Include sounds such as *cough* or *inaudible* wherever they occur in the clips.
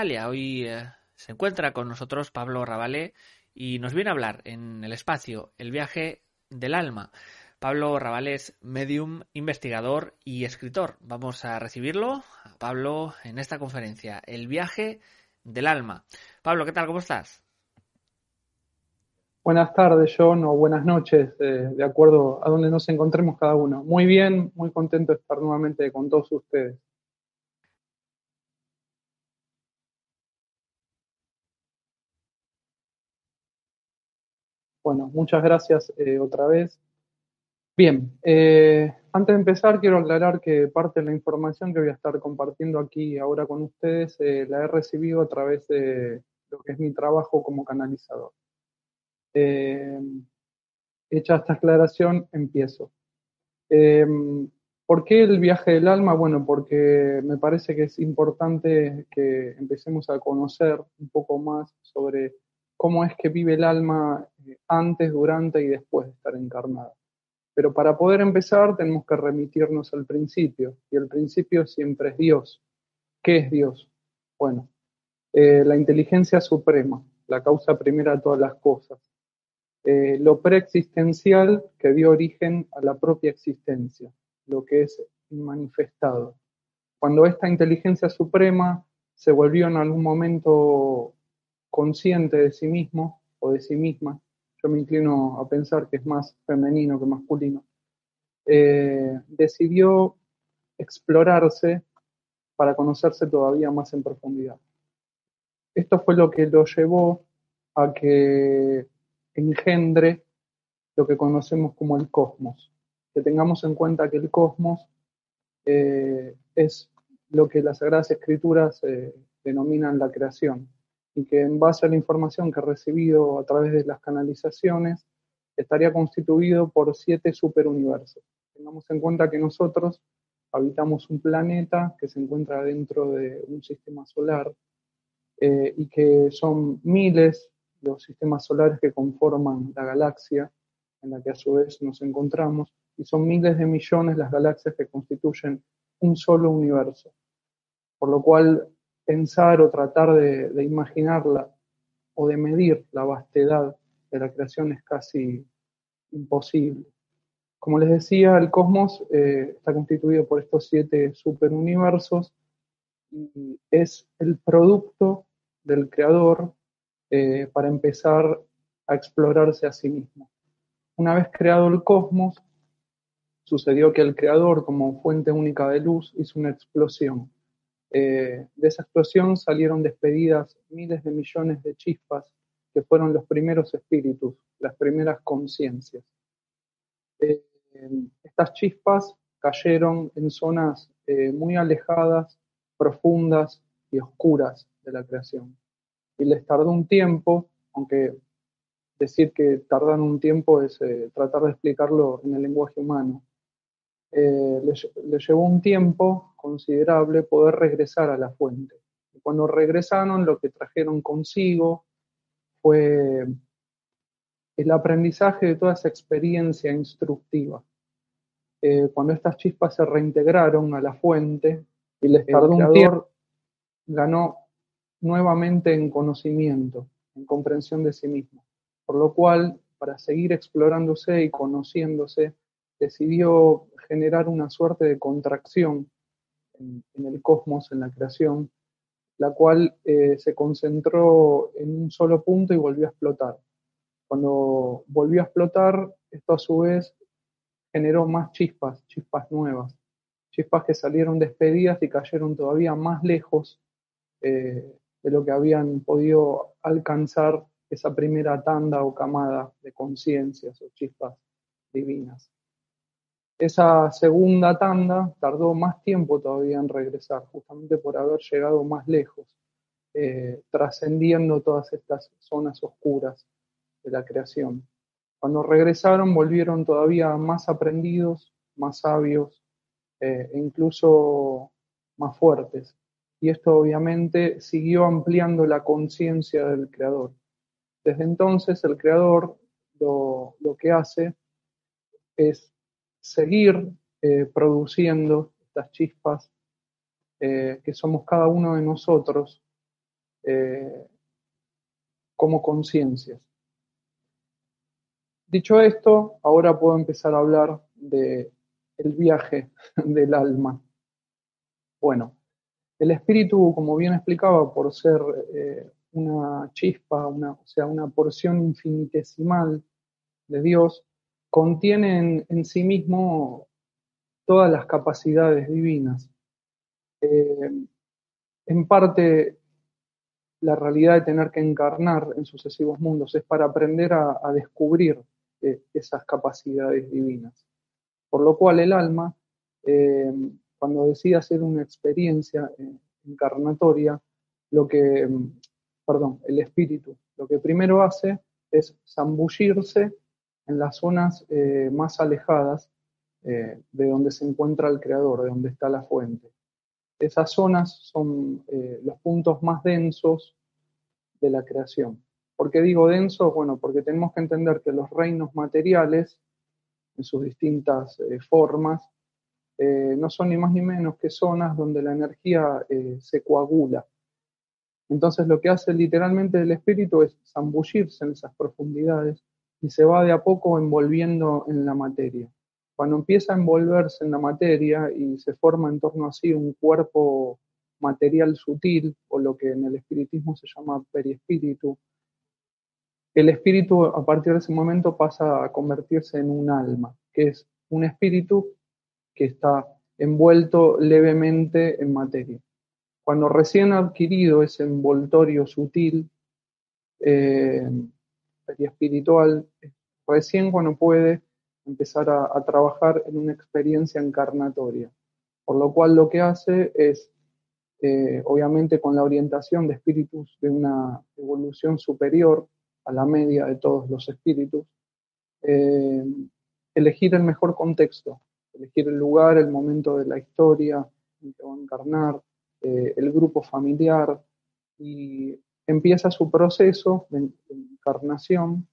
Hoy eh, se encuentra con nosotros Pablo Rabale y nos viene a hablar en el espacio El viaje del alma. Pablo Rabale es medium, investigador y escritor. Vamos a recibirlo a Pablo en esta conferencia, El viaje del alma. Pablo, ¿qué tal? ¿Cómo estás? Buenas tardes, John, o buenas noches, eh, de acuerdo a donde nos encontremos cada uno. Muy bien, muy contento de estar nuevamente con todos ustedes. Bueno, muchas gracias eh, otra vez. Bien, eh, antes de empezar quiero aclarar que parte de la información que voy a estar compartiendo aquí ahora con ustedes eh, la he recibido a través de lo que es mi trabajo como canalizador. hecha esta aclaración, empiezo. ¿Por qué el viaje del alma? Bueno, porque me parece que es importante que empecemos a conocer un poco más sobre cómo es que vive el alma eh, antes, durante y después de estar encarnada. Pero para poder empezar tenemos que remitirnos al principio, y el principio siempre es Dios. ¿Qué es Dios? Bueno, eh, la inteligencia suprema, la causa primera de todas las cosas. Eh, lo preexistencial que dio origen a la propia existencia, lo que es manifestado. Cuando esta inteligencia suprema se volvió en algún momento consciente de sí mismo o de sí misma, yo me inclino a pensar que es más femenino que masculino, eh, decidió explorarse para conocerse todavía más en profundidad. Esto fue lo que lo llevó a que engendre lo que conocemos como el cosmos. Que tengamos en cuenta que el cosmos eh, es lo que las Sagradas Escrituras eh, denominan la creación y que en base a la información que he recibido a través de las canalizaciones estaría constituido por siete superuniversos. Tengamos en cuenta que nosotros habitamos un planeta que se encuentra dentro de un sistema solar eh, y que son miles los sistemas solares que conforman la galaxia en la que a su vez nos encontramos y son miles de millones las galaxias que constituyen un solo universo. Por lo cual pensar o tratar de, imaginarla o de medir la vastedad de la creación es casi imposible. Como les decía, el cosmos eh, está constituido por estos siete superuniversos y es el producto del creador eh, para empezar a explorarse a sí mismo. Una vez creado el cosmos, sucedió que el creador, como fuente única de luz, hizo una explosión eh, de esa explosión salieron despedidas miles de millones de chispas que fueron los primeros espíritus, las primeras conciencias. Eh, estas chispas cayeron en zonas eh, muy alejadas, profundas y oscuras de la creación. Y les tardó un tiempo, aunque decir que tardan un tiempo es tratar de explicarlo en el lenguaje humano, eh, le, llevó un tiempo considerable poder regresar a la fuente. Y cuando regresaron, lo que trajeron consigo fue el aprendizaje de toda esa experiencia instructiva. Eh, cuando estas chispas se reintegraron a la fuente y les tardó un tiempo, ganó nuevamente en conocimiento, en comprensión de sí mismo. Por lo cual, para seguir explorándose y conociéndose, decidió generar una suerte de contracción en, el cosmos, en la creación, la cual eh, se concentró en un solo punto y volvió a explotar. Cuando volvió a explotar, esto a su vez generó más chispas, chispas nuevas, chispas que salieron despedidas y cayeron todavía más lejos eh, de lo que habían podido alcanzar esa primera tanda o camada de conciencias o chispas divinas. Esa segunda tanda tardó más tiempo todavía en regresar, justamente por haber llegado más lejos, eh, trascendiendo todas estas zonas oscuras de la creación. Cuando regresaron volvieron todavía más aprendidos, más sabios eh, e incluso más fuertes. Y esto obviamente siguió ampliando la conciencia del creador. Desde entonces el creador lo, que hace es seguir eh, produciendo estas chispas eh, que somos cada uno de nosotros como conciencias. Dicho esto, ahora puedo empezar a hablar de el viaje *laughs* del alma. Bueno, el espíritu, como bien explicaba, por ser eh, una chispa, una, o sea, una porción infinitesimal de Dios, contiene en, sí mismo todas las capacidades divinas. Eh, en parte, la realidad de tener que encarnar en sucesivos mundos es para aprender a descubrir esas capacidades divinas. Por lo cual el alma, eh, cuando decide hacer una experiencia eh, encarnatoria, lo que, perdón, el espíritu, lo que primero hace es zambullirse en las zonas eh, más alejadas de donde se encuentra el creador, de donde está la fuente. Esas zonas son los puntos más densos de la creación. ¿Por qué digo denso? Bueno, porque tenemos que entender que los reinos materiales, en sus distintas eh, formas, eh, no son ni más ni menos que zonas donde la energía eh, se coagula. Entonces lo que hace literalmente el espíritu es zambullirse en esas profundidades y se va de a poco envolviendo en la materia. Cuando empieza a envolverse en la materia y se forma en torno a sí un cuerpo material sutil, o lo que en el espiritismo se llama periespíritu, el espíritu a partir de ese momento pasa a convertirse en un alma, que es un espíritu que está envuelto levemente en materia. Cuando recién adquirido ese envoltorio sutil, eh, espiritual, recién cuando puede empezar a, trabajar en una experiencia encarnatoria. Por lo cual lo que hace es, eh, obviamente con la orientación de espíritus de una evolución superior, a la media de todos los espíritus, eh, elegir el mejor contexto, elegir el lugar, el momento de la historia en que va a encarnar, eh, el grupo familiar, y empieza su proceso de, encarnación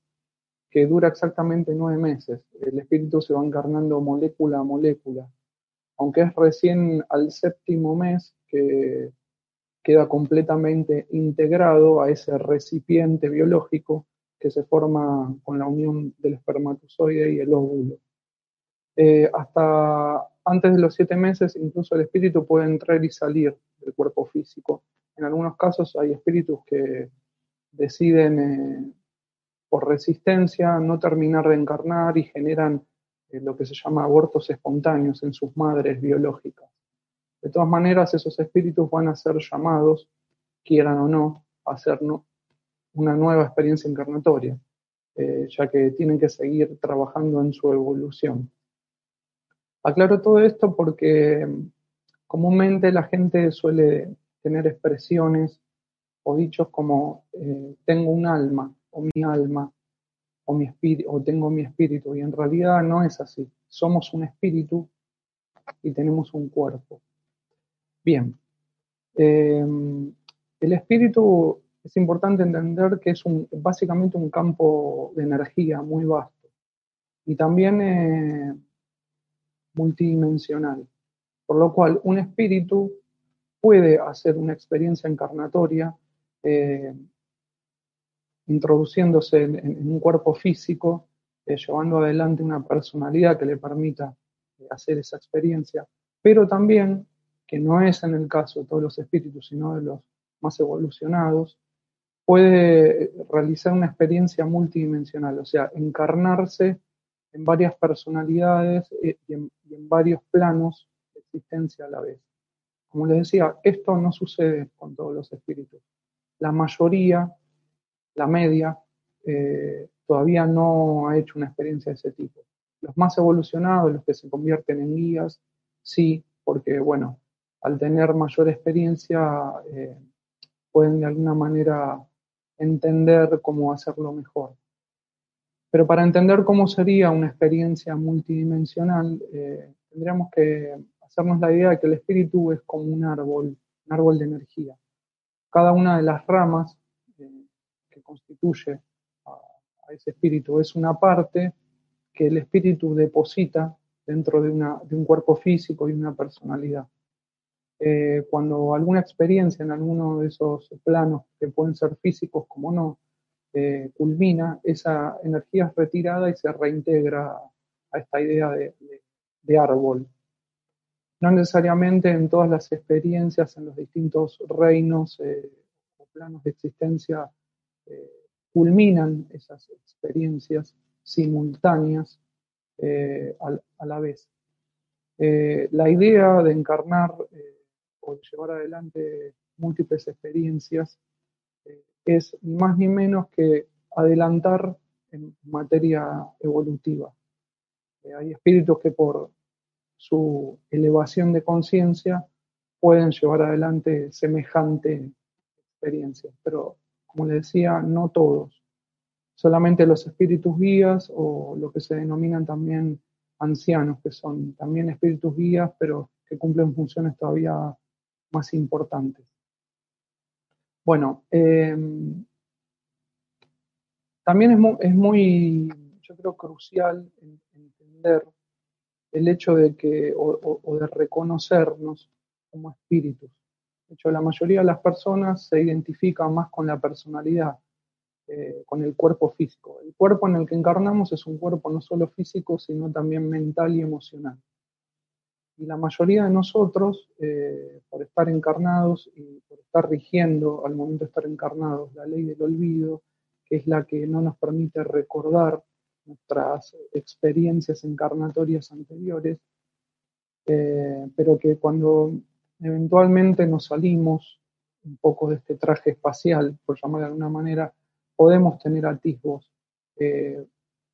que dura exactamente nueve meses. El espíritu se va encarnando molécula a molécula, aunque es recién al séptimo mes que queda completamente integrado a ese recipiente biológico que se forma con la unión del espermatozoide y el óvulo. Eh, hasta antes de los siete meses, incluso el espíritu puede entrar y salir del cuerpo físico. En algunos casos hay espíritus que deciden, eh, por resistencia, no terminar de encarnar y generan eh, lo que se llama abortos espontáneos en sus madres biológicas. De todas maneras, esos espíritus van a ser llamados, quieran o no, a hacer una nueva experiencia encarnatoria, eh, ya que tienen que seguir trabajando en su evolución. Aclaro todo esto porque mm, comúnmente la gente suele tener expresiones o dichos como eh, tengo un alma o mi alma o, mi espíritu, o tengo mi espíritu y en realidad no es así. Somos un espíritu y tenemos un cuerpo. Bien, em, el espíritu es importante entender que es un, básicamente un campo de energía muy vasto y también eh, multidimensional, por lo cual un espíritu puede hacer una experiencia encarnatoria eh, introduciéndose en, un cuerpo físico, eh, llevando adelante una personalidad que le permita hacer esa experiencia, pero también que no es en el caso de todos los espíritus, sino de los más evolucionados, puede realizar una experiencia multidimensional, o sea, encarnarse en varias personalidades eh, y en, varios planos de existencia a la vez. Como les decía, esto no sucede con todos los espíritus. la mayoría, la media, eh, todavía no ha hecho una experiencia de ese tipo. Los más evolucionados, los que se convierten en guías, sí, porque, bueno, al tener mayor experiencia, eh, pueden de alguna manera entender cómo hacerlo mejor. Pero para entender cómo sería una experiencia multidimensional, eh, tendríamos que hacernos la idea de que el espíritu es como un árbol, un árbol de energía. Cada una de las ramas eh, que constituye a, ese espíritu es una parte que el espíritu deposita dentro de, un cuerpo físico y una personalidad. Eh, cuando alguna experiencia en alguno de esos planos, que pueden ser físicos como no, eh, culmina, esa energía es retirada y se reintegra a esta idea de, árbol. No necesariamente en todas las experiencias, en los distintos reinos eh, o planos de existencia, culminan esas experiencias simultáneas a, la vez. la idea de encarnar o llevar adelante múltiples experiencias eh, es ni más ni menos que adelantar en materia evolutiva. Eh, hay espíritus que por su elevación de conciencia pueden llevar adelante semejante experiencia, pero como les decía, no todos. Solamente los espíritus guías o lo que se denominan también ancianos, que son también espíritus guías, pero que cumplen funciones todavía más importantes. Bueno, em, también es muy, yo creo, crucial entender el hecho de que, o, de reconocernos como espíritus. De hecho, la mayoría de las personas se identifican más con la personalidad, eh, con el cuerpo físico. El cuerpo en el que encarnamos es un cuerpo no solo físico, sino también mental y emocional. Y la mayoría de nosotros, eh, por estar encarnados y por estar rigiendo al momento de estar encarnados la ley del olvido, que es la que no nos permite recordar nuestras experiencias encarnatorias anteriores, eh, pero que cuando eventualmente nos salimos un poco de este traje espacial, por llamar de alguna manera, podemos tener atisbos, eh,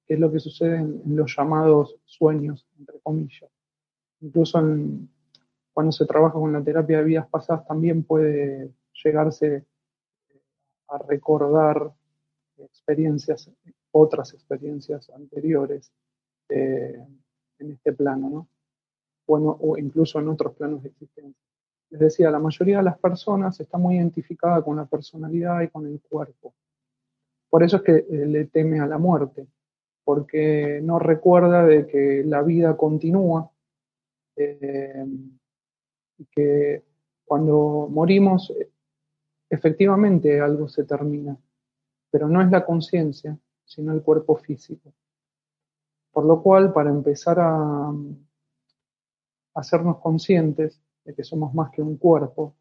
que es lo que sucede en los llamados sueños, entre comillas. Incluso cuando se trabaja con la terapia de vidas pasadas también puede llegarse a recordar experiencias, otras experiencias anteriores eh, en este plano, ¿no? o incluso en otros planos de existencia. Les decía, la mayoría de las personas está muy identificada con la personalidad y con el cuerpo. Por eso es que eh, le teme a la muerte, porque no recuerda de que la vida continúa eh, que cuando morimos, efectivamente algo se termina, pero no es la conciencia, sino el cuerpo físico. Por lo cual, para empezar a, hacernos conscientes de que somos más que un cuerpo,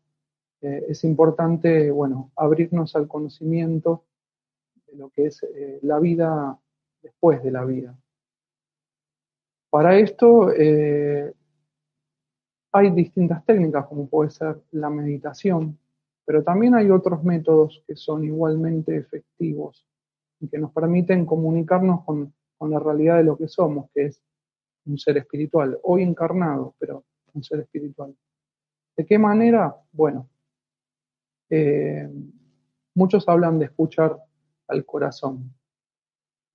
eh, es importante, bueno, abrirnos al conocimiento de lo que es eh, la vida después de la vida. Para esto, eh, hay distintas técnicas, como puede ser la meditación, pero también hay otros métodos que son igualmente efectivos y que nos permiten comunicarnos con, la realidad de lo que somos, que es un ser espiritual, hoy encarnado, pero un ser espiritual. ¿De qué manera? Bueno, eh, muchos hablan de escuchar al corazón.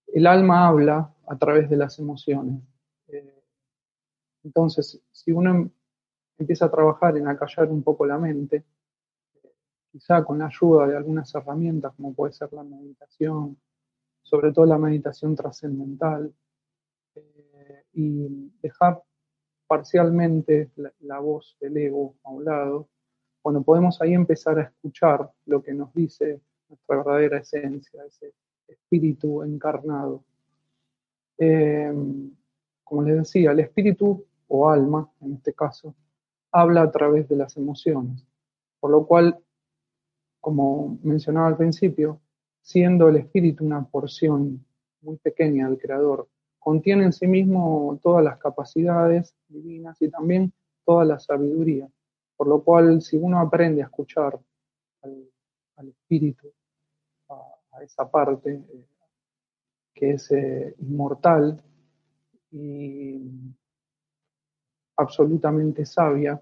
El alma habla a través de las emociones. Eh, entonces, si uno empieza a trabajar en acallar un poco la mente, quizá con la ayuda de algunas herramientas como puede ser la meditación, sobre todo la meditación trascendental, eh, y dejar parcialmente la, voz del ego a un lado, bueno, podemos ahí empezar a escuchar lo que nos dice nuestra verdadera esencia, ese espíritu encarnado. Eh, como les decía, el espíritu o alma, en este caso, habla a través de las emociones. Por lo cual, como mencionaba al principio, siendo el espíritu una porción muy pequeña del creador, contiene en sí mismo todas las capacidades divinas y también toda la sabiduría. Por lo cual, si uno aprende a escuchar al, espíritu, a, esa parte eh, que es eh, inmortal y absolutamente sabia,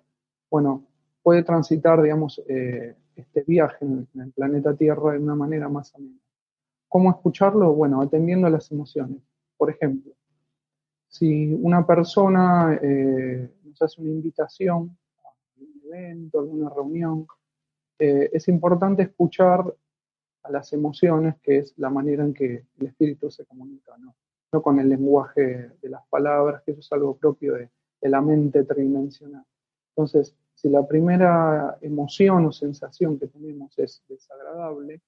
bueno, puede transitar, digamos, eh, este viaje en, el planeta Tierra de una manera más amena. ¿Cómo escucharlo? Bueno, atendiendo a las emociones. Por ejemplo, si una persona nos hace una invitación a un evento, a alguna reunión, es importante escuchar a las emociones, que es la manera en que el espíritu se comunica, ¿no? no con el lenguaje de las palabras, que eso es algo propio de, la mente tridimensional. Entonces, si la primera emoción o sensación que tenemos es desagradable,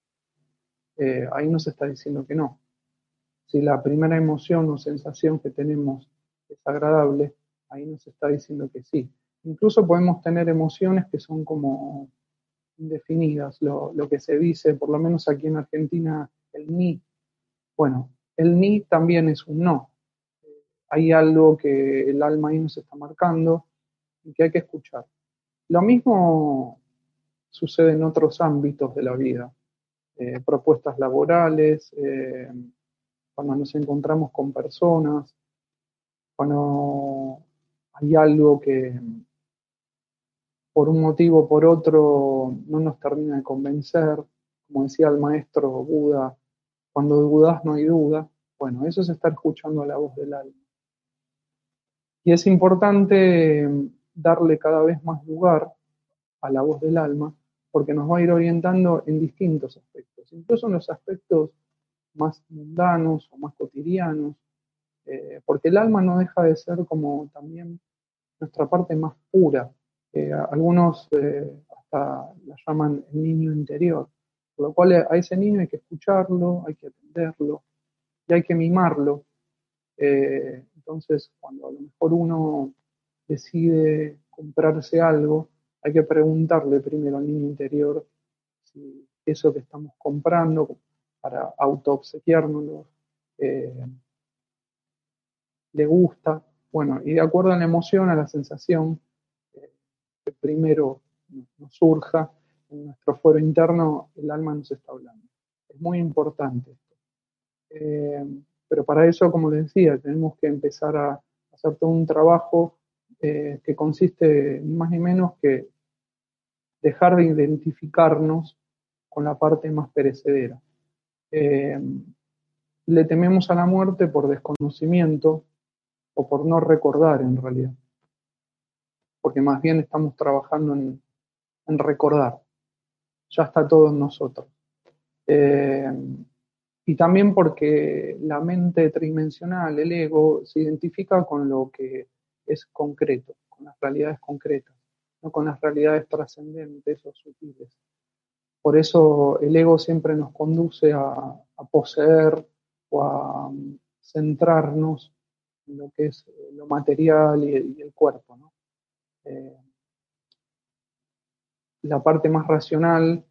eh, ahí nos está diciendo que no. Si la primera emoción o sensación que tenemos es agradable, ahí nos está diciendo que sí. Incluso podemos tener emociones que son como indefinidas, lo, que se dice, por lo menos aquí en Argentina, el ni. Bueno, el ni también es un no. Hay algo que el alma ahí nos está marcando y que hay que escuchar. Lo mismo sucede en otros ámbitos de la vida, eh, propuestas laborales, eh, cuando nos encontramos con personas, cuando hay algo que, por un motivo o por otro no nos termina de convencer, como decía el maestro Buda, cuando dudas no hay duda, bueno, eso es estar escuchando la voz del alma. Y es importante darle cada vez más lugar a la voz del alma, porque nos va a ir orientando en distintos aspectos, incluso en los aspectos más mundanos o más cotidianos, eh, porque el alma no deja de ser como también nuestra parte más pura, algunos eh, hasta la llaman el niño interior, por lo cual a ese niño hay que escucharlo, hay que atenderlo y hay que mimarlo. Eh, entonces, cuando a lo mejor uno decide comprarse algo, hay que preguntarle primero al niño interior si eso que estamos comprando para auto-obsequiárnoslo eh, le gusta. Bueno, y de acuerdo a la emoción, a la sensación, primero nos surja en nuestro fuero interno, el alma nos está hablando. Es muy importante esto. Eh, pero para eso, como les decía, tenemos que empezar a hacer todo un trabajo eh, que consiste más ni menos que dejar de identificarnos con la parte más perecedera. Eh, le tememos a la muerte por desconocimiento o por no recordar en realidad porque más bien estamos trabajando en, recordar. Ya está todo en nosotros. Eh, y también porque la mente tridimensional, el ego, se identifica con lo que es concreto, con las realidades concretas, no con las realidades trascendentes o sutiles. Por eso el ego siempre nos conduce a, poseer o a um, centrarnos en lo que es lo material y el cuerpo. Eh, la parte más racional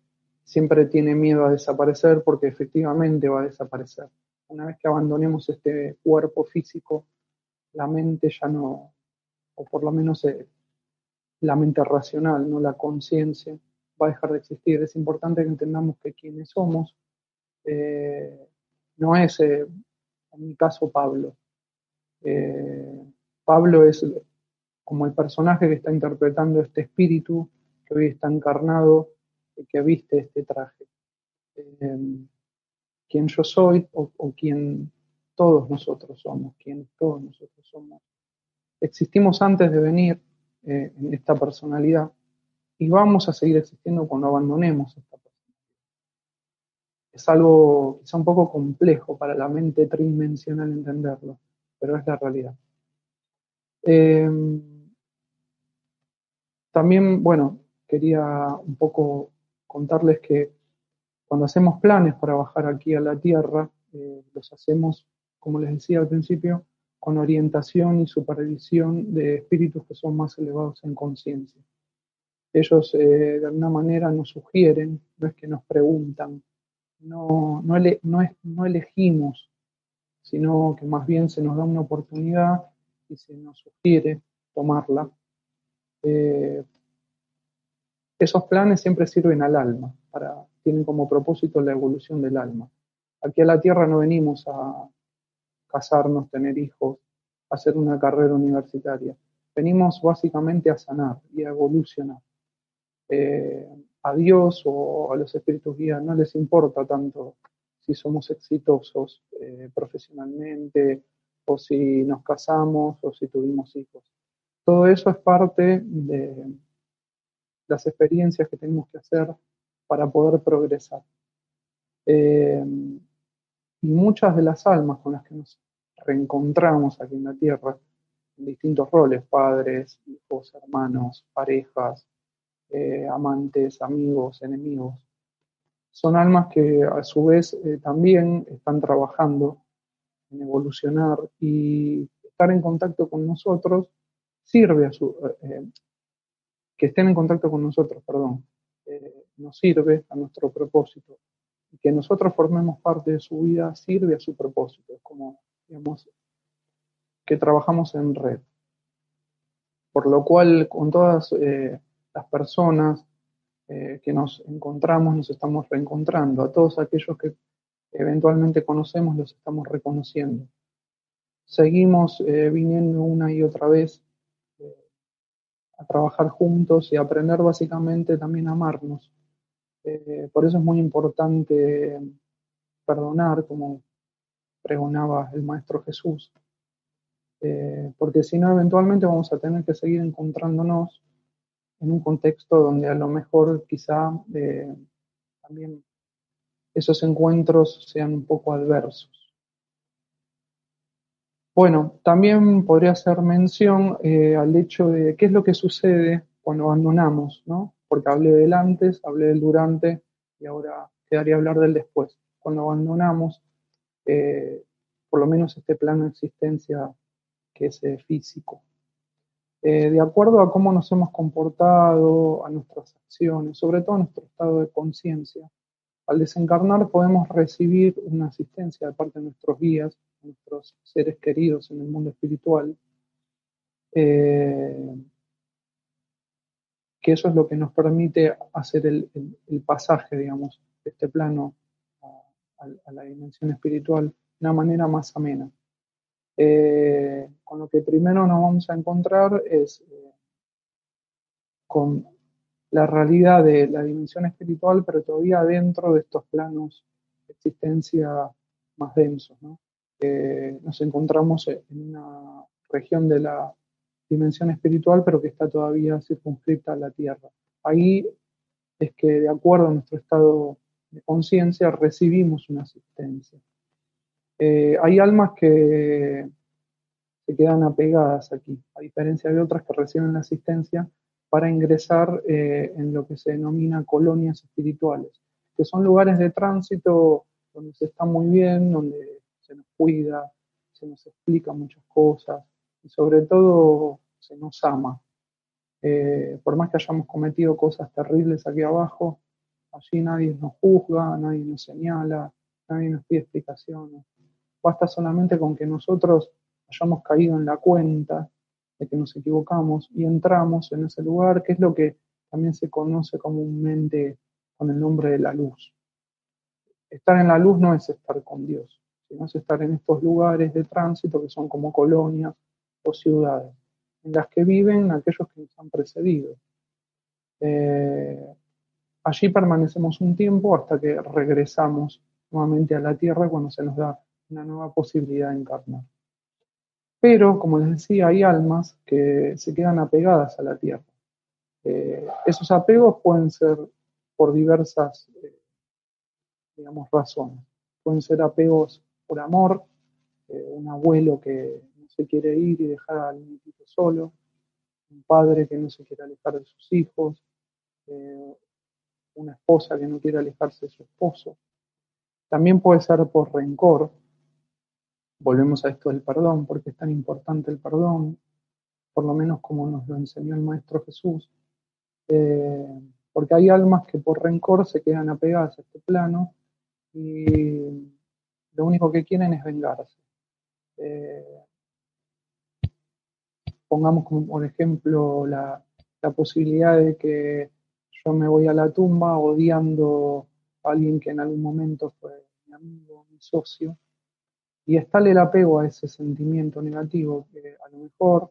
siempre tiene miedo a desaparecer porque efectivamente va a desaparecer. Una vez que abandonemos este cuerpo físico, la mente ya no, o por lo menos eh, la mente racional, no la conciencia, va a dejar de existir. Es importante que entendamos que quienes somos eh, no es, en mi caso, Pablo. Pablo es como el personaje que está interpretando este espíritu que hoy está encarnado y que viste este traje. Eh, quien yo soy o, quien todos nosotros somos, quien todos nosotros somos. Existimos antes de venir eh, en esta personalidad y vamos a seguir existiendo cuando abandonemos esta personalidad. Es algo quizá un poco complejo para la mente tridimensional entenderlo, pero es la realidad. Eh, también, bueno, quería un poco contarles que cuando hacemos planes para bajar aquí a la Tierra, eh, los hacemos, como les decía al principio, con orientación y supervisión de espíritus que son más elevados en conciencia. Ellos eh, de alguna manera nos sugieren, no es que nos preguntan, no, no, no elegimos, sino que más bien se nos da una oportunidad y se nos sugiere tomarla eh, esos planes siempre sirven al alma para tienen como propósito la evolución del alma. Aquí a la Tierra no venimos a casarnos, tener hijos, hacer una carrera universitaria. Venimos básicamente a sanar y a evolucionar. Eh, a Dios o a los espíritus guías no les importa tanto si somos exitosos eh, profesionalmente o si nos casamos o si tuvimos hijos. Todo eso es parte de las experiencias que tenemos que hacer para poder progresar. Eh, y muchas de las almas con las que nos reencontramos aquí en la Tierra, en distintos roles, padres, hijos, hermanos, parejas, eh, amantes, amigos, enemigos, son almas que a su vez eh, también están trabajando en evolucionar y estar en contacto con nosotros sirve a su, eh, que estén en contacto con nosotros, perdón, nos sirve a nuestro propósito. Y que nosotros formemos parte de su vida sirve a su propósito. Es como, digamos, que trabajamos en red. Por lo cual, con todas las personas eh, que nos encontramos, nos estamos reencontrando. A todos aquellos que eventualmente conocemos, los estamos reconociendo. Seguimos eh, viniendo una y otra vez eh, a trabajar juntos y aprender básicamente también a amarnos. por eso es muy importante perdonar, como pregonaba el Maestro Jesús, porque si no, eventualmente vamos a tener que seguir encontrándonos en un contexto donde a lo mejor quizá eh, también esos encuentros sean un poco adversos. Bueno, también podría hacer mención eh, al hecho de qué es lo que sucede cuando abandonamos, ¿no? Porque hablé del antes, hablé del durante y ahora quedaría hablar del después. Cuando abandonamos, eh, por lo menos este plano de existencia que es físico. Eh, de acuerdo a cómo nos hemos comportado, a nuestras acciones, sobre todo a nuestro estado de conciencia. Al desencarnar podemos recibir una asistencia de parte de nuestros guías, nuestros seres queridos en el mundo espiritual, eh, que eso es lo que nos permite hacer el, pasaje, digamos, de este plano a la dimensión espiritual de una manera más amena. Eh, con lo que primero nos vamos a encontrar es eh, con la realidad de la dimensión espiritual, pero todavía dentro de estos planos de existencia más densos. nos encontramos en una región de la dimensión espiritual, pero que está todavía circunscrita a la Tierra. Ahí es que, de acuerdo a nuestro estado de conciencia, recibimos una asistencia. Eh, hay almas que se quedan apegadas aquí, a diferencia de otras que reciben la asistencia para ingresar eh, en lo que se denomina colonias espirituales, que son lugares de tránsito donde se está muy bien, donde se nos cuida, se nos explica muchas cosas y sobre todo se nos ama. Eh, por más que hayamos cometido cosas terribles aquí abajo, allí nadie nos juzga, nadie nos señala, nadie nos pide explicaciones. Basta solamente con que nosotros hayamos caído en la cuenta de que nos equivocamos y entramos en ese lugar, que es lo que también se conoce comúnmente con el nombre de la luz. Estar en la luz no es estar con Dios, sino es estar en estos lugares de tránsito que son como colonias o ciudades, en las que viven aquellos que nos han precedido. Eh, allí permanecemos un tiempo hasta que regresamos nuevamente a la tierra cuando se nos da una nueva posibilidad de encarnar. Pero, como les decía, hay almas que se quedan apegadas a la tierra. Eh, esos apegos pueden ser por diversas, eh, digamos, razones. Pueden ser apegos por amor, eh, un abuelo que no se quiere ir y dejar al niñito solo, un padre que no se quiere alejar de sus hijos, una esposa que no quiere alejarse de su esposo. También puede ser por rencor, volvemos a esto del perdón, porque es tan importante el perdón, por lo menos como nos lo enseñó el Maestro Jesús, eh, porque hay almas que por rencor se quedan apegadas a este plano y lo único que quieren es vengarse. Eh, pongamos como por ejemplo la, la posibilidad de que yo me voy a la tumba odiando alguien que en algún momento fue mi amigo, mi socio, y está el apego a ese sentimiento negativo que a lo mejor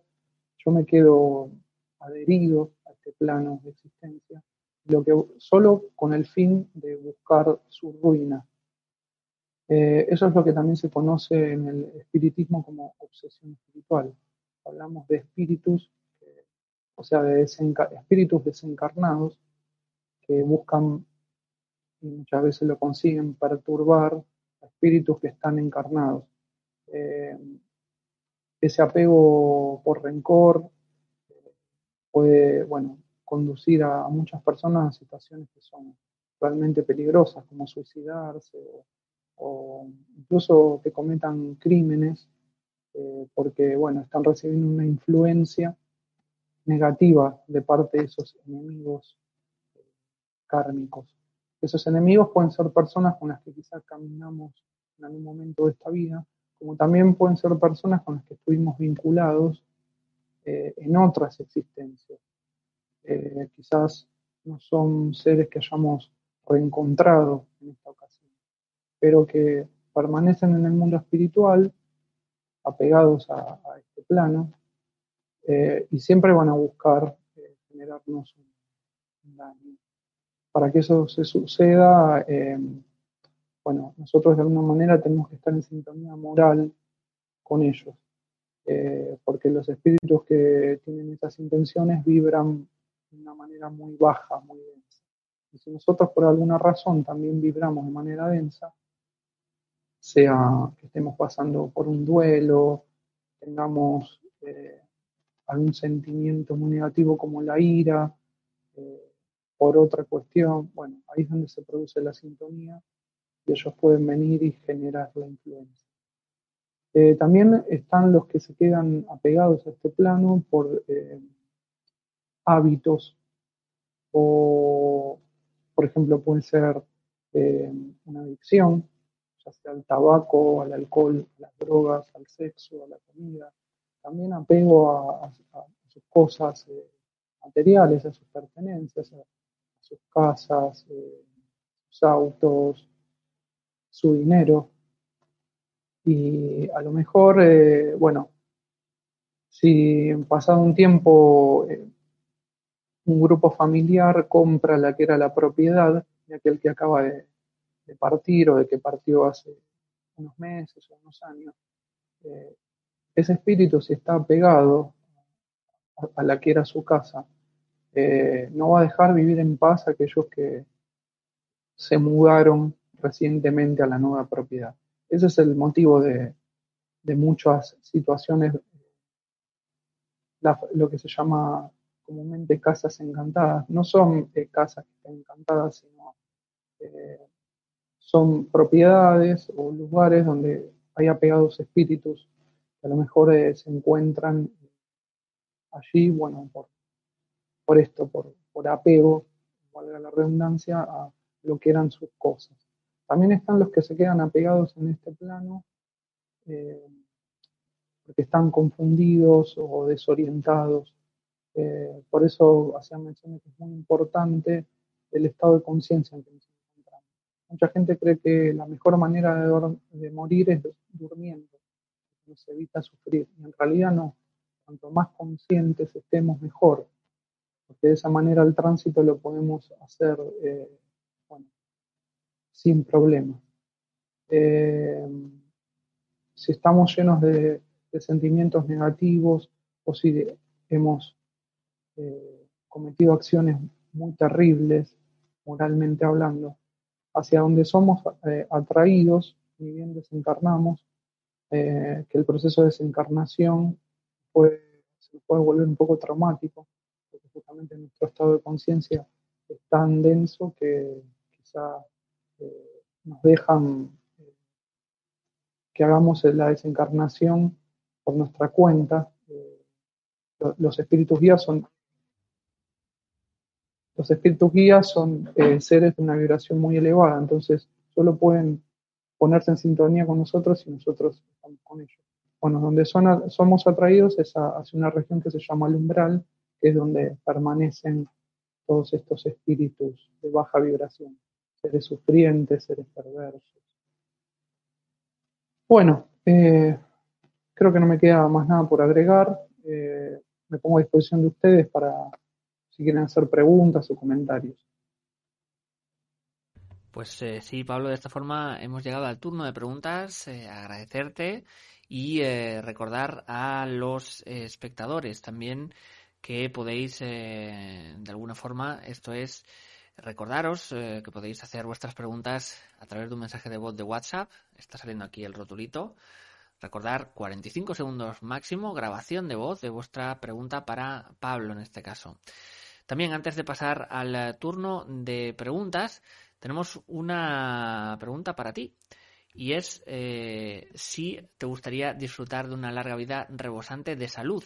yo me quedo adherido a este plano de existencia, lo que solo con el fin de buscar su ruina. Eh, eso es lo que también se conoce en el espiritismo como obsesión espiritual. Hablamos de espíritus, o sea, de espíritus desencarnados que buscan y muchas veces lo consiguen perturbar a espíritus que están encarnados. Eh, ese apego por rencor puede, bueno, conducir a, muchas personas a situaciones que son realmente peligrosas, como suicidarse o, incluso que cometan crímenes, eh, porque, bueno, están recibiendo una influencia negativa de parte de esos enemigos kármicos. Esos enemigos pueden ser personas con las que quizás caminamos en algún momento de esta vida, como también pueden ser personas con las que estuvimos vinculados eh, en otras existencias. Eh, quizás no son seres que hayamos reencontrado en esta ocasión, pero que permanecen en el mundo espiritual, apegados a, este plano, eh, y siempre van a buscar generarnos un, daño. Para que eso se suceda, bueno, nosotros de alguna manera tenemos que estar en sintonía moral con ellos, eh, porque los espíritus que tienen esas intenciones vibran de una manera muy baja, muy densa. Y si nosotros por alguna razón también vibramos de manera densa, sea que estemos pasando por un duelo, tengamos eh, algún sentimiento muy negativo como la ira, eh, por otra cuestión, bueno, ahí es donde se produce la sintonía y ellos pueden venir y generar la influencia. Eh, también están los que se quedan apegados a este plano por eh, hábitos o, por ejemplo, puede ser eh, una adicción, ya sea al tabaco, al alcohol, a las drogas, al sexo, a la comida. También apego a, sus cosas materiales, a sus pertenencias, a, sus casas, sus autos, su dinero. Y a lo mejor, eh, bueno, si pasado un tiempo eh, un grupo familiar compra la que era la propiedad de aquel que acaba de, partir o de que partió hace unos meses o unos años, eh, ese espíritu si está pegado a, la que era su casa, no va a dejar vivir en paz a aquellos que se mudaron recientemente a la nueva propiedad. Ese es el motivo de, muchas situaciones, lo que se llama comúnmente casas encantadas. No son eh, casas encantadas, sino eh, son propiedades o lugares donde hay apegados espíritus que a lo mejor eh, se encuentran allí, bueno, por, por esto, por, por apego, valga la redundancia, a lo que eran sus cosas. También están los que se quedan apegados en este plano eh, porque están confundidos o desorientados. Eh, por eso hacía mención que es muy importante el estado de conciencia en que nos encontramos. Mucha gente cree que la mejor manera de, morir es durmiendo, nos evita sufrir. Y en realidad no. Cuanto más conscientes estemos, mejor. Porque de esa manera el tránsito lo podemos hacer eh, sin problema. Eh, si estamos llenos de, sentimientos negativos o si hemos eh, cometido acciones muy terribles, moralmente hablando, hacia donde somos eh, atraídos, y bien desencarnamos, que el proceso de desencarnación puede, se puede volver un poco traumático, justamente nuestro estado de conciencia es tan denso que quizá nos dejan eh, que hagamos la desencarnación por nuestra cuenta. Eh, los espíritus guías son los espíritus guías son eh, seres de una vibración muy elevada, entonces solo pueden ponerse en sintonía con nosotros si nosotros estamos con ellos. Bueno, donde son, somos atraídos es hacia una región que se llama el umbral, es donde permanecen todos estos espíritus de baja vibración. seres sufrientes, seres perversos. Bueno, eh, creo que no me queda más nada por agregar. Eh, me pongo a disposición de ustedes para si quieren hacer preguntas o comentarios. Pues eh, sí, Pablo, de esta forma hemos llegado al turno de preguntas. agradecerte y recordar a los espectadores también que podéis, de alguna forma, esto es Recordaros eh, que podéis hacer vuestras preguntas a través de un mensaje de voz de WhatsApp. Está saliendo aquí el rotulito. Recordar 45 segundos máximo, grabación de voz de vuestra pregunta para Pablo en este caso. También antes de pasar al turno de preguntas, tenemos una pregunta para ti. Y es eh, si te gustaría disfrutar de una larga vida rebosante de salud.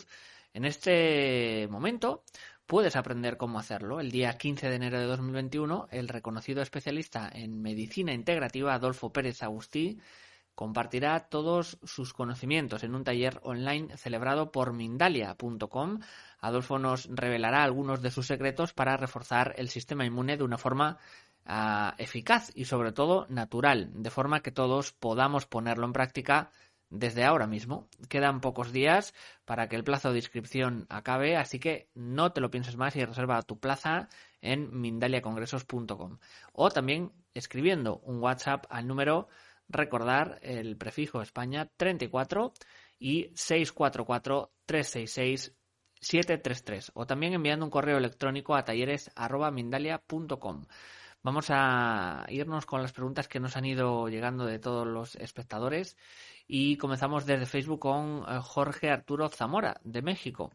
En este momento, puedes aprender cómo hacerlo. El día 15 de enero de 2021, el reconocido especialista en medicina integrativa Adolfo Pérez Agustí compartirá todos sus conocimientos en un taller online celebrado por Mindalia.com. Adolfo nos revelará algunos de sus secretos para reforzar el sistema inmune de una forma ah, eficaz y sobre todo natural, de forma que todos podamos ponerlo en práctica desde ahora mismo. Quedan pocos días para que el plazo de inscripción acabe, así que no te lo pienses más y reserva tu plaza en mindaliacongresos.com o también escribiendo un WhatsApp al número recordar el prefijo España 34 y 644 366 733 o también enviando un correo electrónico a talleres@mindalia.com. Vamos a irnos con las preguntas que nos han ido llegando de todos los espectadores y comenzamos desde Facebook con eh, Jorge Arturo Zamora, de México.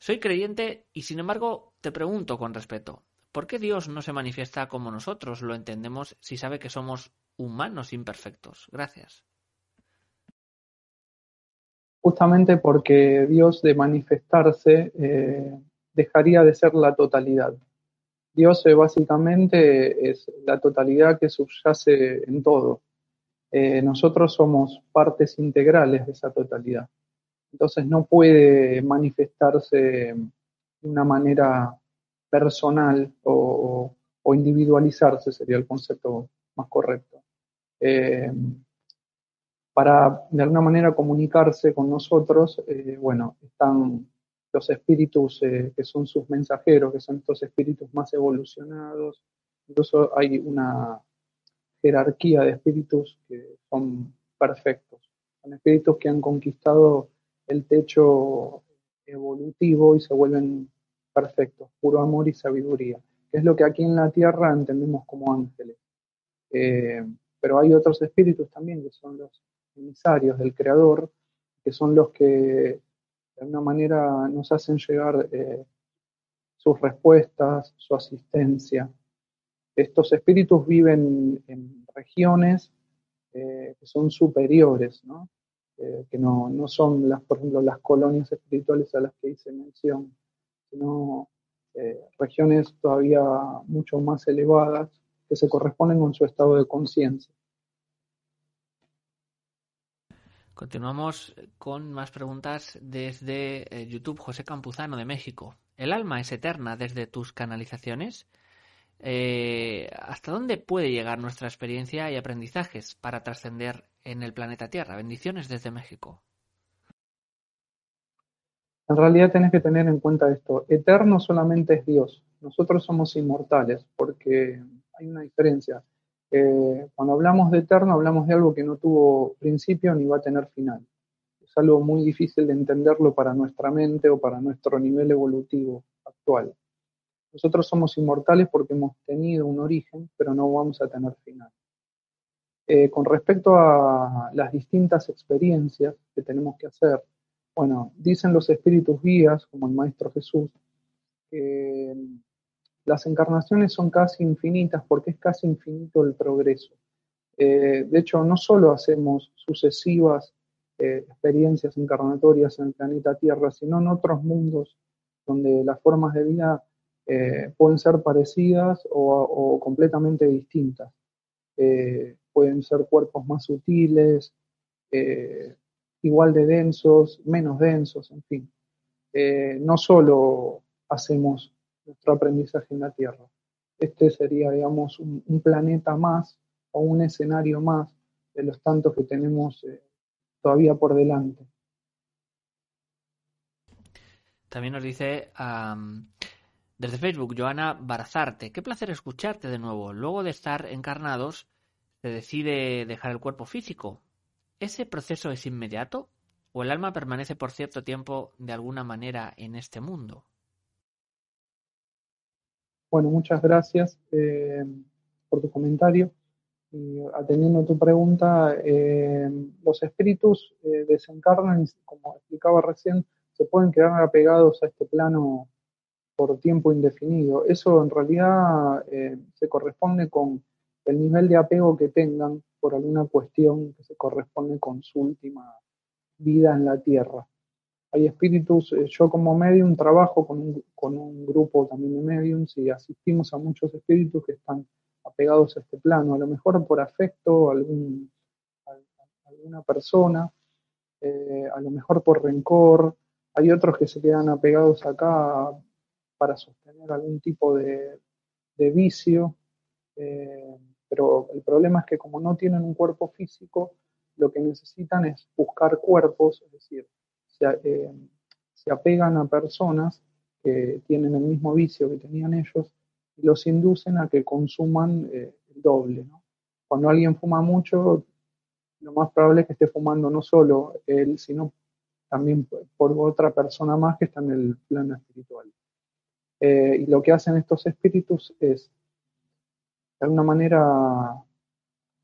Soy creyente y sin embargo te pregunto con respeto, ¿por qué Dios no se manifiesta como nosotros lo entendemos si sabe que somos humanos imperfectos? Gracias. Justamente porque Dios de manifestarse eh, dejaría de ser la totalidad. Dios eh, básicamente es la totalidad que subyace en todo. Eh, nosotros somos partes integrales de esa totalidad. Entonces no puede manifestarse de una manera personal o, individualizarse, sería el concepto más correcto. Eh, para de alguna manera comunicarse con nosotros, bueno, están los espíritus que son sus mensajeros, que son estos espíritus más evolucionados. Incluso hay una, jerarquía de espíritus que son perfectos. Son espíritus que han conquistado el techo evolutivo y se vuelven perfectos, puro amor y sabiduría, que es lo que aquí en la tierra entendemos como ángeles. Eh, pero hay otros espíritus también que son los emisarios del Creador, que son los que de alguna manera nos hacen llegar eh, sus respuestas, su asistencia, estos espíritus viven en regiones eh, que son superiores, eh, que no, son, las, por ejemplo, las colonias espirituales a las que hice mención, sino regiones todavía mucho más elevadas que se corresponden con su estado de conciencia. Continuamos con más preguntas desde YouTube. José Campuzano de México. ¿El alma es eterna desde tus canalizaciones? Eh, ¿hasta dónde puede llegar nuestra experiencia y aprendizajes para trascender en el planeta Tierra? Bendiciones desde México. En realidad tenés que tener en cuenta esto. Eterno solamente es Dios. Nosotros somos inmortales porque hay una diferencia. Eh, cuando hablamos de eterno hablamos de algo que no tuvo principio ni va a tener final. Es algo muy difícil de entenderlo para nuestra mente o para nuestro nivel evolutivo actual. Nosotros somos inmortales porque hemos tenido un origen, pero no vamos a tener final. Eh, con respecto a las distintas experiencias que tenemos que hacer, bueno, dicen los espíritus guías, como el Maestro Jesús, que las encarnaciones son casi infinitas porque es casi infinito el progreso. Eh, de hecho, no solo hacemos sucesivas eh, experiencias encarnatorias en el planeta Tierra, sino en otros mundos donde las formas de vida eh, pueden ser parecidas o, completamente distintas. Pueden ser cuerpos más sutiles, igual de densos, menos densos, en fin. no solo hacemos nuestro aprendizaje en la Tierra. este sería, digamos, un, planeta más o un escenario más de los tantos que tenemos eh, todavía por delante. También nos dice desde Facebook Joana Barazarte, qué placer escucharte de nuevo. Luego de estar encarnados, se decide dejar el cuerpo físico. ¿Ese proceso es inmediato o el alma permanece por cierto tiempo de alguna manera en este mundo? Bueno, muchas gracias eh, por tu comentario. Y atendiendo a tu pregunta, eh, los espíritus eh, desencarnan y, como explicaba recién, se pueden quedar apegados a este plano por tiempo indefinido. Eso en realidad se corresponde con el nivel de apego que tengan por alguna cuestión que se corresponde con su última vida en la Tierra hay espíritus, eh, yo como medium trabajo con un, con un grupo también de mediums y asistimos a muchos espíritus que están apegados a este plano, a lo mejor por afecto a, algún, alguna persona, eh, a lo mejor por rencor, hay otros que se quedan apegados acá para sostener algún tipo de, vicio, eh, pero el problema es que como no tienen un cuerpo físico, lo que necesitan es buscar cuerpos, es decir, eh, se, apegan a personas que tienen el mismo vicio que tenían ellos y los inducen a que consuman eh, el doble. Cuando alguien fuma mucho, lo más probable es que esté fumando no solo él, sino también por otra persona más que está en el plano espiritual. Eh, y lo que hacen estos espíritus es, de alguna manera,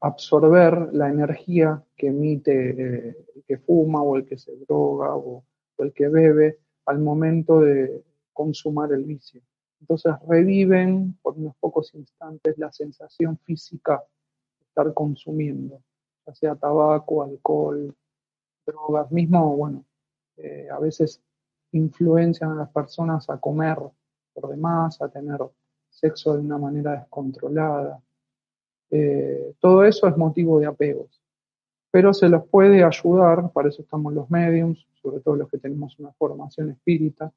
absorber la energía que emite eh, el que fuma o el que se droga o, el que bebe al momento de consumar el vicio. Entonces reviven por unos pocos instantes la sensación física de estar consumiendo, ya sea tabaco, alcohol, drogas, mismo, bueno, eh, a veces influencian a las personas a comer por demás, a tener sexo de una manera descontrolada, eh, todo eso es motivo de apegos. Pero se los puede ayudar, para eso estamos los mediums, sobre todo los que tenemos una formación espírita,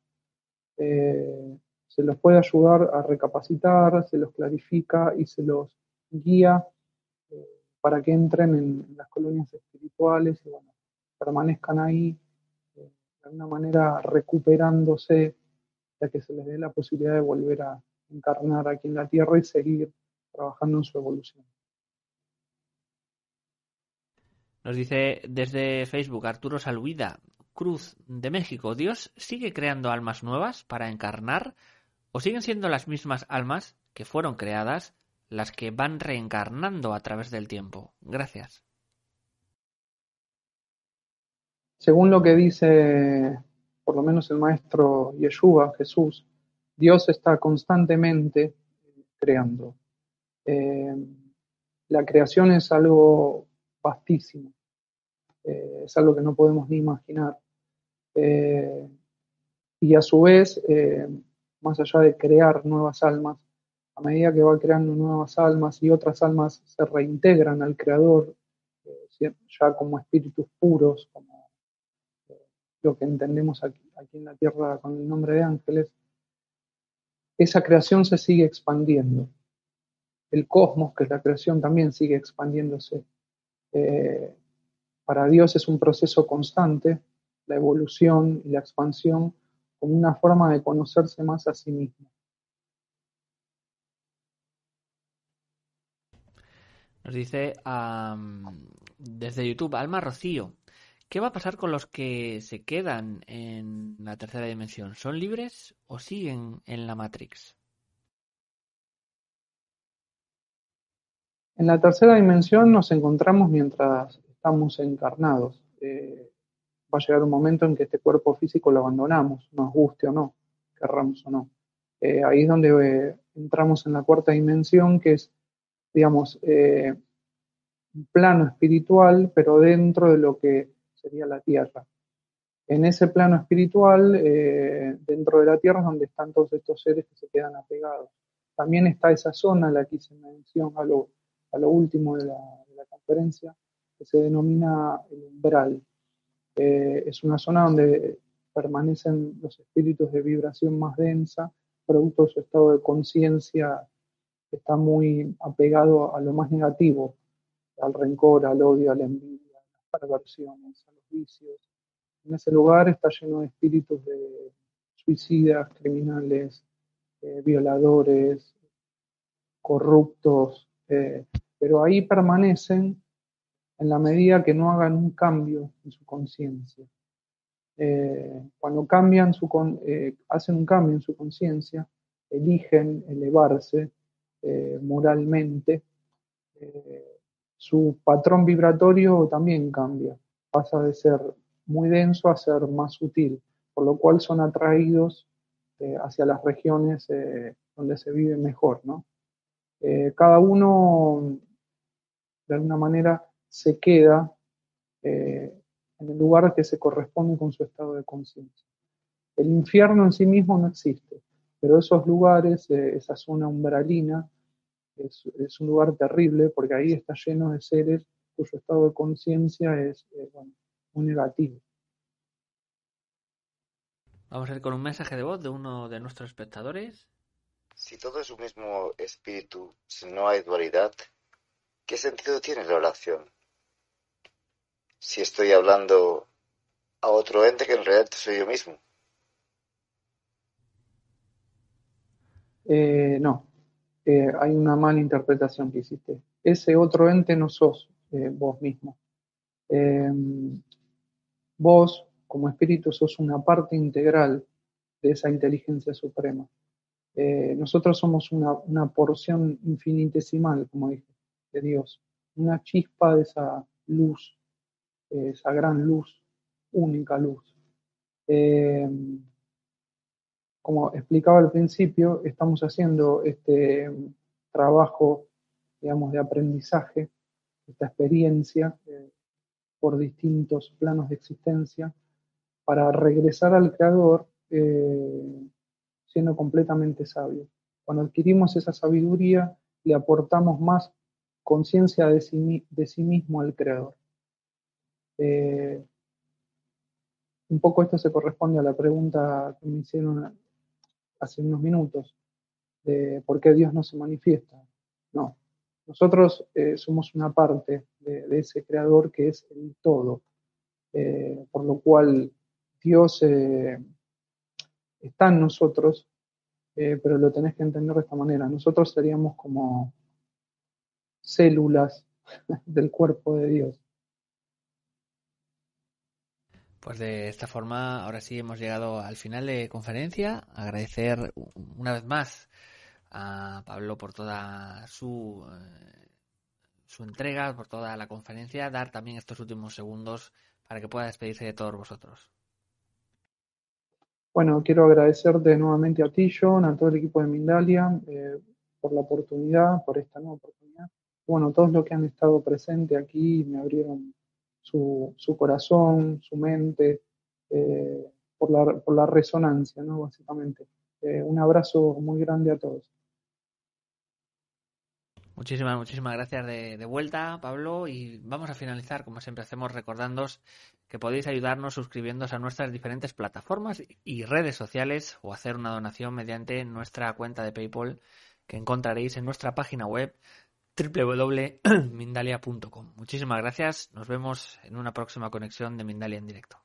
eh, se los puede ayudar a recapacitar, se los clarifica y se los guía eh, para que entren en, las colonias espirituales y bueno, permanezcan ahí de alguna manera recuperándose, ya que se les dé la posibilidad de volver a encarnar aquí en la Tierra y seguir trabajando en su evolución. Nos dice desde Facebook Arturo Salhuida, Cruz de México, ¿Dios sigue creando almas nuevas para encarnar o siguen siendo las mismas almas que fueron creadas las que van reencarnando a través del tiempo? Gracias. Según lo que dice por lo menos el maestro Yeshua, Jesús, Dios está constantemente creando. Eh, la creación es algo vastísimo, eh, es algo que no podemos ni imaginar. Eh, y a su vez, más allá de crear nuevas almas, a medida que va creando nuevas almas y otras almas se reintegran al Creador, ya como espíritus puros, como lo que entendemos aquí, aquí en la Tierra con el nombre de ángeles, esa creación se sigue expandiendo el cosmos, que es la creación, también sigue expandiéndose. Eh, para Dios es un proceso constante, la evolución y la expansión, como una forma de conocerse más a sí mismo. Nos dice desde YouTube Alma Rocío, ¿qué va a pasar con los que se quedan en la tercera dimensión? ¿Son libres o siguen en la Matrix? En la tercera dimensión nos encontramos mientras estamos encarnados. Eh, va a llegar un momento en que este cuerpo físico lo abandonamos, nos guste o no, querramos o no. Eh, ahí es donde eh, entramos en la cuarta dimensión, que es, digamos, un plano espiritual, pero dentro de lo que sería la Tierra. En ese plano espiritual, dentro de la Tierra, es donde están todos estos seres que se quedan apegados. También está esa zona, la que se menciona, lo, a lo último de la, conferencia, que se denomina el umbral. Eh, es una zona donde permanecen los espíritus de vibración más densa, producto de su estado de conciencia está muy apegado a lo más negativo, al rencor, al odio, a la envidia, a las perversiones, a los vicios. En ese lugar está lleno de espíritus de suicidas, criminales, eh, violadores, corruptos, eh, pero ahí permanecen en la medida que no hagan un cambio en su conciencia. Eh, cuando cambian su hacen un cambio en su conciencia, eligen elevarse moralmente, su patrón vibratorio también cambia, pasa de ser muy denso a ser más sutil, por lo cual son atraídos eh, hacia las regiones eh, donde se vive mejor. ¿no? Eh, cada uno, de alguna manera, se queda en el lugar que se corresponde con su estado de conciencia. El infierno en sí mismo no existe, pero esos lugares, esa zona umbralina, es, un lugar terrible porque ahí está lleno de seres cuyo estado de conciencia es muy negativo. Vamos a ir con un mensaje de voz de uno de nuestros espectadores. Si todo es un mismo espíritu, si no hay dualidad, ¿qué sentido tiene la oración? Si estoy hablando a otro ente que en realidad soy yo mismo. Eh, no, eh, hay una mala interpretación que hiciste. Ese otro ente no sos eh, vos mismo. vos como espíritu sos una parte integral de esa inteligencia suprema. Eh, nosotros somos una, porción infinitesimal, como dije, de Dios, una chispa de esa luz, esa gran luz, única luz. Eh, como explicaba al principio, estamos haciendo este trabajo, digamos, de aprendizaje, esta experiencia eh, por distintos planos de existencia, para regresar al Creador eh, siendo completamente sabio. Cuando adquirimos esa sabiduría, le aportamos más conciencia de sí, de sí, mismo al Creador. Eh, un poco esto se corresponde a la pregunta que me hicieron hace unos minutos, de por qué Dios no se manifiesta. No, nosotros eh, somos una parte de, ese creador que es el todo, por lo cual Dios eh, está en nosotros, eh, pero lo tenés que entender de esta manera. Nosotros seríamos como células *laughs* del cuerpo de Dios. Pues de esta forma, ahora sí hemos llegado al final de conferencia. Agradecer una vez más a Pablo por toda su, eh, su entrega, por toda la conferencia. Dar también estos últimos segundos para que pueda despedirse de todos vosotros. Bueno, quiero agradecerte nuevamente a ti, John, a todo el equipo de Mindalia, eh, por la oportunidad, por esta nueva oportunidad. Bueno, todos los que han estado presentes aquí me abrieron su, corazón, su mente, eh, por, la, por la resonancia, ¿no? Básicamente. Eh, un abrazo muy grande a todos. Muchísimas, muchísimas gracias de, vuelta, Pablo. Y vamos a finalizar, como siempre hacemos, recordándoos que podéis ayudarnos suscribiéndose a nuestras diferentes plataformas y redes sociales o hacer una donación mediante nuestra cuenta de PayPal que encontraréis en nuestra página web www.mindalia.com. Muchísimas gracias. Nos vemos en una próxima conexión de Mindalia en directo.